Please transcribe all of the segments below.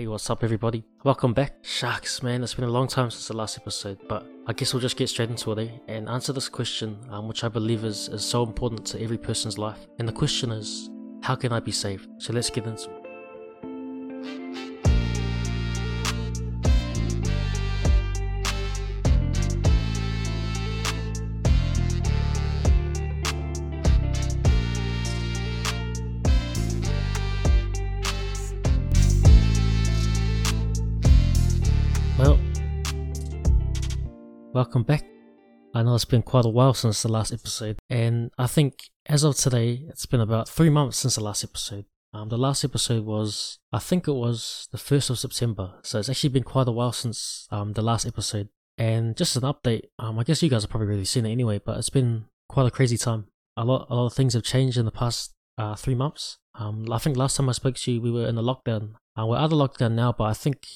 Hey, what's up, everybody? Welcome back. Sharks, man, it's been a long time since the last episode, but I guess we'll just get straight into it eh? and answer this question, um, which I believe is, is so important to every person's life. And the question is, how can I be saved? So let's get into it. Welcome back. I know it's been quite a while since the last episode, and I think as of today, it's been about three months since the last episode. Um, the last episode was, I think it was the 1st of September, so it's actually been quite a while since um, the last episode. And just an update, um, I guess you guys have probably already seen it anyway, but it's been quite a crazy time. A lot, a lot of things have changed in the past uh, three months. Um, I think last time I spoke to you, we were in a lockdown. Uh, we're out of lockdown now, but I think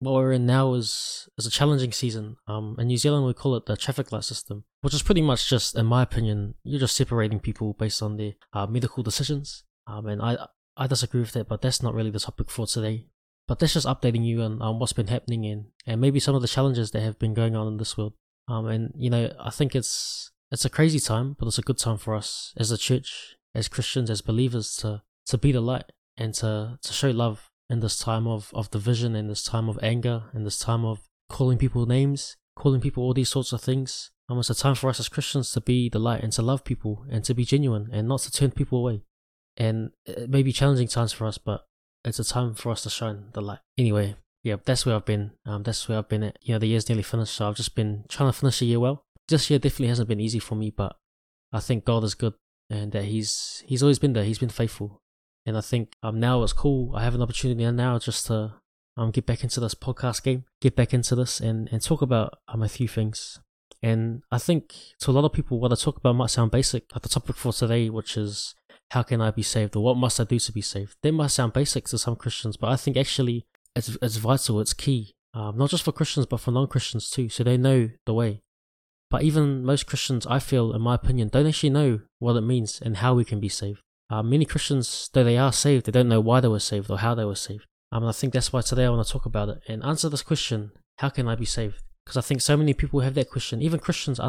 what we're in now is is a challenging season. Um, in New Zealand, we call it the traffic light system, which is pretty much just, in my opinion, you're just separating people based on their uh, medical decisions. Um, and I I disagree with that, but that's not really the topic for today. But that's just updating you on, on what's been happening and and maybe some of the challenges that have been going on in this world. Um, and you know, I think it's it's a crazy time, but it's a good time for us as a church, as Christians, as believers to to be the light and to to show love in this time of, of division, in this time of anger, in this time of calling people names, calling people all these sorts of things. Um, it's a time for us as Christians to be the light and to love people and to be genuine and not to turn people away. And it may be challenging times for us, but it's a time for us to shine the light. Anyway, yeah, that's where I've been. Um, that's where I've been at. You know, the year's nearly finished, so I've just been trying to finish the year well. This year definitely hasn't been easy for me, but I think God is good and that He's He's always been there. He's been faithful, and I think um now it's cool. I have an opportunity now just to um get back into this podcast game, get back into this, and and talk about um a few things. And I think to a lot of people, what I talk about might sound basic. Like the topic for today, which is how can I be saved, or what must I do to be saved? That might sound basic to some Christians, but I think actually it's it's vital. It's key, um, not just for Christians but for non Christians too, so they know the way. But even most Christians, I feel, in my opinion, don't actually know what it means and how we can be saved. Uh, many Christians, though they are saved, they don't know why they were saved or how they were saved. Um, and I think that's why today I want to talk about it and answer this question how can I be saved? Because I think so many people have that question. Even Christians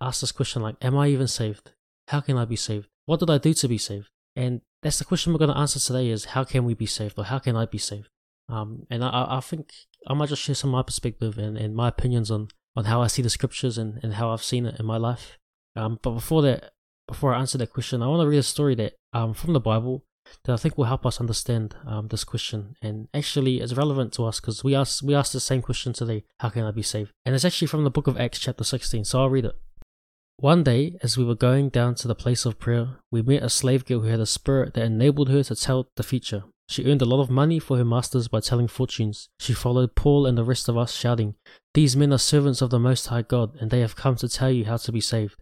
ask this question like, Am I even saved? How can I be saved? What did I do to be saved? And that's the question we're going to answer today is how can we be saved or how can I be saved? Um, and I, I think I might just share some of my perspective and, and my opinions on, on how I see the scriptures and, and how I've seen it in my life. Um, but before that, before I answer that question, I want to read a story that um, from the Bible that I think will help us understand um, this question and actually is relevant to us because we ask we ask the same question today: How can I be saved? And it's actually from the book of Acts, chapter sixteen. So I'll read it. One day, as we were going down to the place of prayer, we met a slave girl who had a spirit that enabled her to tell the future. She earned a lot of money for her masters by telling fortunes. She followed Paul and the rest of us, shouting, These men are servants of the Most High God, and they have come to tell you how to be saved.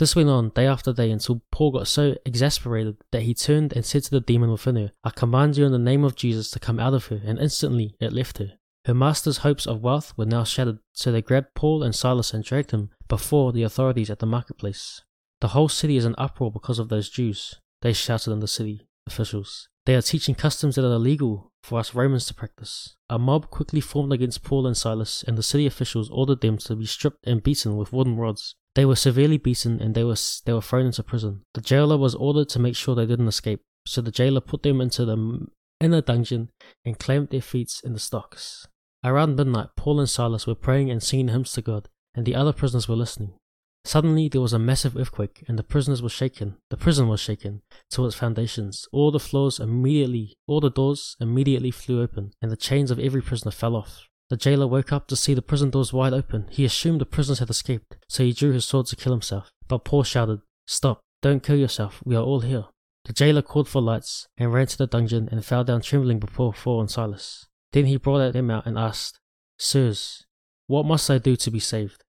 This went on day after day until Paul got so exasperated that he turned and said to the demon within her, I command you in the name of Jesus to come out of her, and instantly it left her. Her master's hopes of wealth were now shattered, so they grabbed Paul and Silas and dragged them before the authorities at the marketplace. The whole city is in uproar because of those Jews, they shouted in the city officials. They are teaching customs that are illegal for us Romans to practice. A mob quickly formed against Paul and Silas, and the city officials ordered them to be stripped and beaten with wooden rods. They were severely beaten and they were, they were thrown into prison. The jailer was ordered to make sure they didn't escape, so the jailer put them into the inner dungeon and clamped their feet in the stocks. Around midnight, Paul and Silas were praying and singing hymns to God, and the other prisoners were listening. Suddenly there was a massive earthquake, and the prisoners were shaken. The prison was shaken to its foundations. All the floors immediately, all the doors immediately flew open, and the chains of every prisoner fell off. The jailer woke up to see the prison doors wide open. He assumed the prisoners had escaped, so he drew his sword to kill himself. But Paul shouted, Stop, don't kill yourself, we are all here. The jailer called for lights and ran to the dungeon and fell down trembling before Paul and Silas. Then he brought them out and asked, Sirs, what must I do to be saved?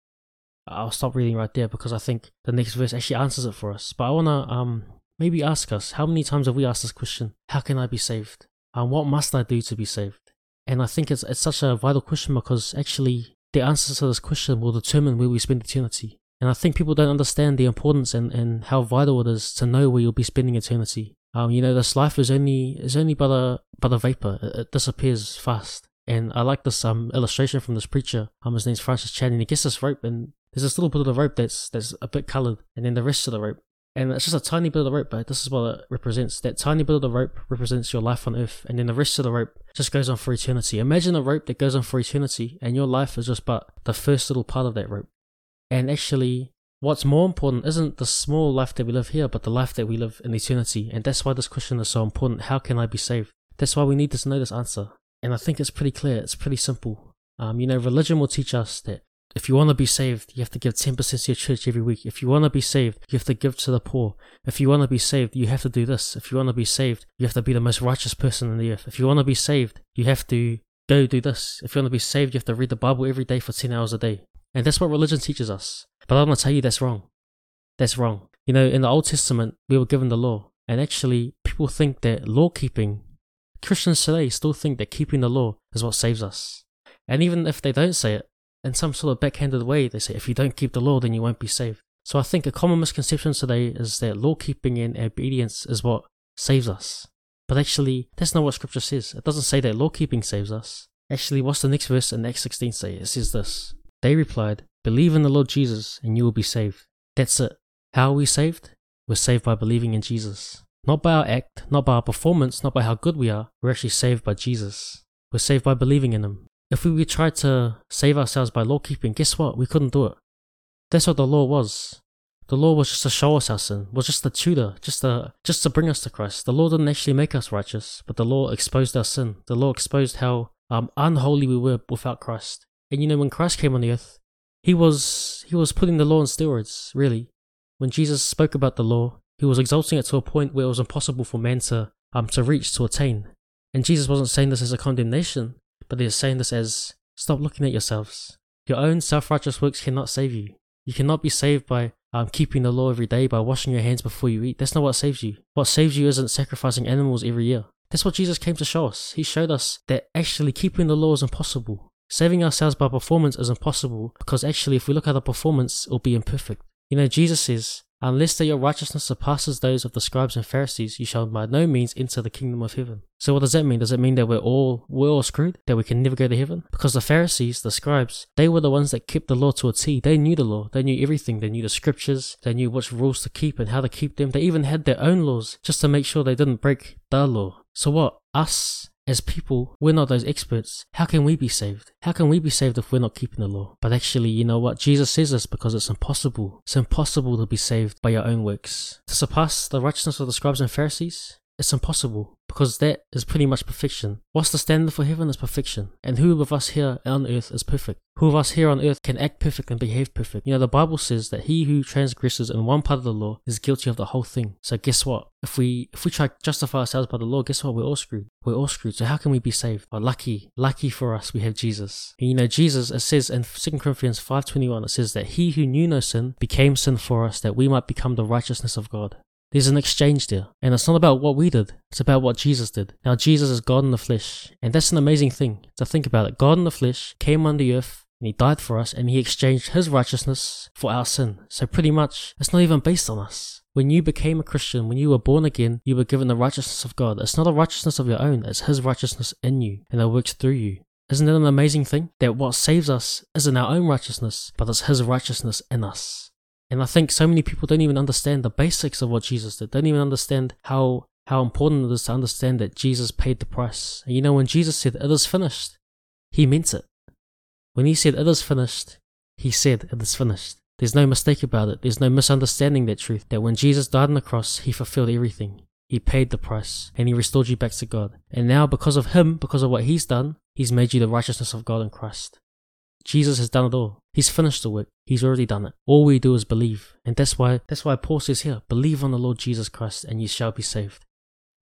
I'll stop reading right there because I think the next verse actually answers it for us. But I want to um, maybe ask us how many times have we asked this question? How can I be saved? And what must I do to be saved? And I think it's, it's such a vital question because actually the answers to this question will determine where we spend eternity. And I think people don't understand the importance and, and how vital it is to know where you'll be spending eternity. Um, you know, this life is only is only but a but a vapor. It, it disappears fast. And I like this um illustration from this preacher. Um, his name's Francis Chan, and he gets this rope, and there's this little bit of the rope that's that's a bit coloured, and then the rest of the rope. And it's just a tiny bit of the rope, but this is what it represents. That tiny bit of the rope represents your life on earth, and then the rest of the rope just goes on for eternity. Imagine a rope that goes on for eternity, and your life is just but the first little part of that rope. And actually, what's more important isn't the small life that we live here, but the life that we live in eternity. And that's why this question is so important. How can I be saved? That's why we need to know this answer. And I think it's pretty clear, it's pretty simple. Um, you know, religion will teach us that if you want to be saved, you have to give 10% to your church every week. If you want to be saved, you have to give to the poor. If you want to be saved, you have to do this. If you want to be saved, you have to be the most righteous person on the earth. If you want to be saved, you have to go do this. If you want to be saved, you have to read the Bible every day for 10 hours a day. And that's what religion teaches us. But I'm going to tell you that's wrong. That's wrong. You know, in the Old Testament, we were given the law. And actually, people think that law keeping, Christians today still think that keeping the law is what saves us. And even if they don't say it, in some sort of backhanded way, they say if you don't keep the law, then you won't be saved. So I think a common misconception today is that law keeping and obedience is what saves us. But actually, that's not what scripture says. It doesn't say that law keeping saves us. Actually, what's the next verse in Acts 16 say? It says this They replied, Believe in the Lord Jesus and you will be saved. That's it. How are we saved? We're saved by believing in Jesus. Not by our act, not by our performance, not by how good we are. We're actually saved by Jesus. We're saved by believing in Him. If we tried to save ourselves by law keeping, guess what? We couldn't do it. That's what the law was. The law was just to show us our sin, was just a tutor, just to just to bring us to Christ. The law didn't actually make us righteous, but the law exposed our sin. The law exposed how um, unholy we were without Christ. And you know, when Christ came on the earth, he was he was putting the law on steroids, really. When Jesus spoke about the law, he was exalting it to a point where it was impossible for man to um to reach, to attain. And Jesus wasn't saying this as a condemnation but they're saying this as stop looking at yourselves. Your own self righteous works cannot save you. You cannot be saved by um, keeping the law every day, by washing your hands before you eat. That's not what saves you. What saves you isn't sacrificing animals every year. That's what Jesus came to show us. He showed us that actually keeping the law is impossible. Saving ourselves by performance is impossible because actually, if we look at the performance, it'll be imperfect. You know, Jesus says, Unless that your righteousness surpasses those of the scribes and Pharisees, you shall by no means enter the kingdom of heaven. So what does that mean? Does it mean that we're all we're all screwed? That we can never go to heaven? Because the Pharisees, the scribes, they were the ones that kept the law to a T. They knew the law. They knew everything. They knew the scriptures. They knew which rules to keep and how to keep them. They even had their own laws just to make sure they didn't break the law. So what? Us as people, we're not those experts. How can we be saved? How can we be saved if we're not keeping the law? But actually, you know what? Jesus says this because it's impossible. It's impossible to be saved by your own works. To surpass the righteousness of the scribes and Pharisees, it's impossible because that is pretty much perfection. What's the standard for heaven is perfection. And who of us here on earth is perfect? Who of us here on earth can act perfect and behave perfect? You know, the Bible says that he who transgresses in one part of the law is guilty of the whole thing. So guess what? If we if we try to justify ourselves by the law, guess what? We're all screwed. We're all screwed. So how can we be saved? Well, lucky, lucky for us, we have Jesus. And you know, Jesus, it says in 2 Corinthians 5.21, it says that he who knew no sin became sin for us that we might become the righteousness of God. There's an exchange there. And it's not about what we did, it's about what Jesus did. Now, Jesus is God in the flesh. And that's an amazing thing to think about it. God in the flesh came on the earth and he died for us and he exchanged his righteousness for our sin. So, pretty much, it's not even based on us. When you became a Christian, when you were born again, you were given the righteousness of God. It's not a righteousness of your own, it's his righteousness in you and it works through you. Isn't it an amazing thing? That what saves us isn't our own righteousness, but it's his righteousness in us. And I think so many people don't even understand the basics of what Jesus did. Don't even understand how how important it is to understand that Jesus paid the price. And you know, when Jesus said, It is finished, he meant it. When he said, It is finished, he said, It is finished. There's no mistake about it. There's no misunderstanding that truth. That when Jesus died on the cross, he fulfilled everything. He paid the price and he restored you back to God. And now, because of him, because of what he's done, he's made you the righteousness of God in Christ. Jesus has done it all. He's finished the work. He's already done it. All we do is believe. And that's why that's why Paul says here, believe on the Lord Jesus Christ and you shall be saved.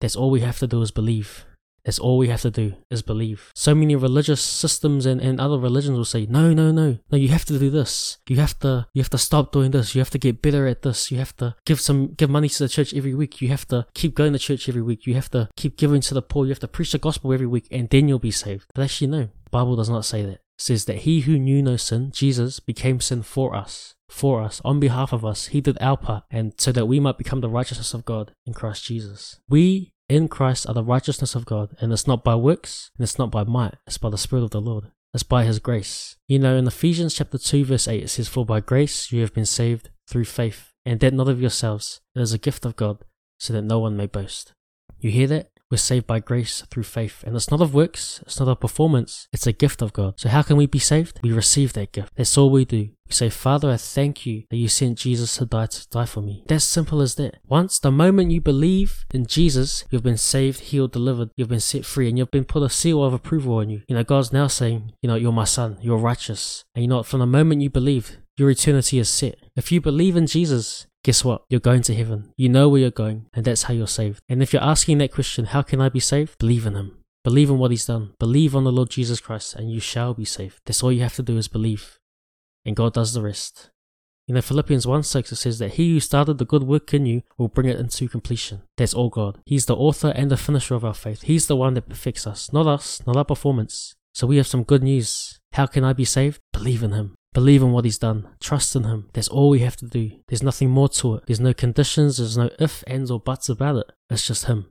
That's all we have to do is believe. That's all we have to do is believe. So many religious systems and, and other religions will say, no, no, no, no, you have to do this. You have to you have to stop doing this. You have to get better at this. You have to give some give money to the church every week. You have to keep going to church every week. You have to keep giving to the poor. You have to preach the gospel every week and then you'll be saved. But actually no. Bible does not say that says that he who knew no sin, Jesus, became sin for us, for us, on behalf of us. He did our part, and so that we might become the righteousness of God in Christ Jesus. We in Christ are the righteousness of God, and it's not by works, and it's not by might, it's by the Spirit of the Lord. It's by His grace. You know, in Ephesians chapter 2, verse 8, it says, For by grace you have been saved through faith, and that not of yourselves, it is a gift of God, so that no one may boast. You hear that? We're saved by grace through faith. And it's not of works, it's not of performance, it's a gift of God. So how can we be saved? We receive that gift. That's all we do. We say, Father, I thank you that you sent Jesus to die to die for me. That's simple as that. Once the moment you believe in Jesus, you've been saved, healed, delivered, you've been set free, and you've been put a seal of approval on you. You know, God's now saying, you know, you're my son, you're righteous. And you know, from the moment you believe, your eternity is set. If you believe in Jesus, guess what? You're going to heaven. You know where you're going, and that's how you're saved. And if you're asking that question, how can I be saved? Believe in Him. Believe in what He's done. Believe on the Lord Jesus Christ, and you shall be saved. That's all you have to do is believe. And God does the rest. You know, Philippians 1 6, it says that he who started the good work in you will bring it into completion. That's all God. He's the author and the finisher of our faith. He's the one that perfects us, not us, not our performance. So we have some good news. How can I be saved? Believe in Him. Believe in what he's done. Trust in him. That's all we have to do. There's nothing more to it. There's no conditions. There's no if, ands, or buts about it. It's just him.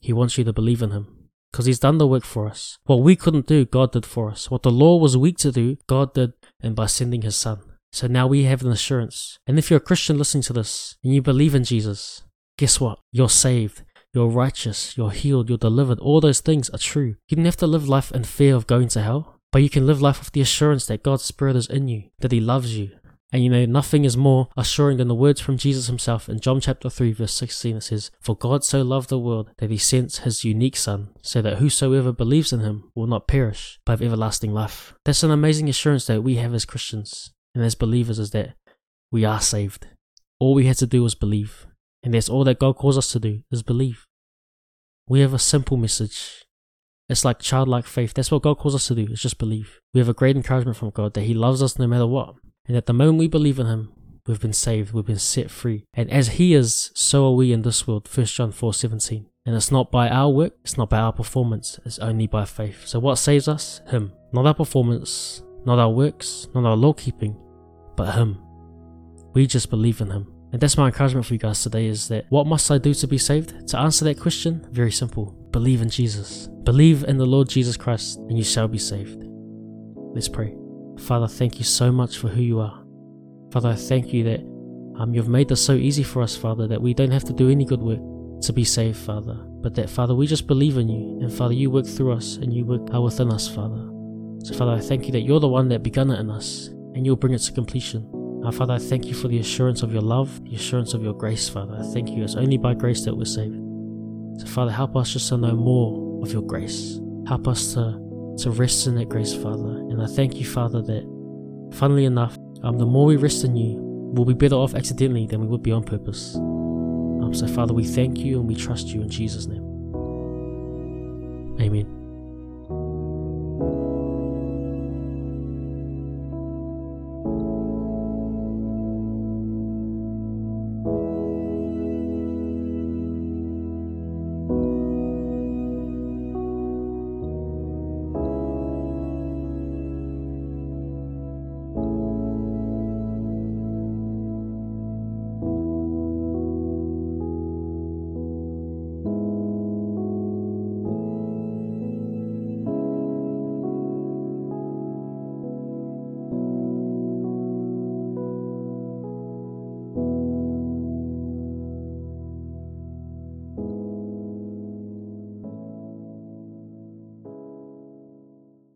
He wants you to believe in him. Because he's done the work for us. What we couldn't do, God did for us. What the law was weak to do, God did, and by sending his son. So now we have an assurance. And if you're a Christian listening to this, and you believe in Jesus, guess what? You're saved. You're righteous. You're healed. You're delivered. All those things are true. You don't have to live life in fear of going to hell. But you can live life with the assurance that God's Spirit is in you, that He loves you. And you know, nothing is more assuring than the words from Jesus himself in John chapter 3, verse 16. It says, For God so loved the world that he sent his unique Son, so that whosoever believes in him will not perish, but have everlasting life. That's an amazing assurance that we have as Christians and as believers is that we are saved. All we had to do was believe. And that's all that God calls us to do, is believe. We have a simple message it's like childlike faith. That's what God calls us to do, It's just believe. We have a great encouragement from God that He loves us no matter what. And at the moment we believe in Him, we've been saved, we've been set free. And as He is, so are we in this world. 1 John 4 17. And it's not by our work, it's not by our performance, it's only by faith. So what saves us? Him. Not our performance, not our works, not our law keeping, but Him. We just believe in Him. And that's my encouragement for you guys today is that what must I do to be saved? To answer that question, very simple. Believe in Jesus. Believe in the Lord Jesus Christ and you shall be saved. Let's pray. Father, thank you so much for who you are. Father, I thank you that um, you've made this so easy for us, Father, that we don't have to do any good work to be saved, Father. But that, Father, we just believe in you. And Father, you work through us and you work within us, Father. So, Father, I thank you that you're the one that begun it in us and you'll bring it to completion. Our Father, I thank you for the assurance of your love, the assurance of your grace, Father. I thank you. It's only by grace that we're saved. So, Father, help us just to know more of your grace. Help us to, to rest in that grace, Father. And I thank you, Father, that, funnily enough, um, the more we rest in you, we'll be better off accidentally than we would be on purpose. Um, so, Father, we thank you and we trust you in Jesus' name. Amen.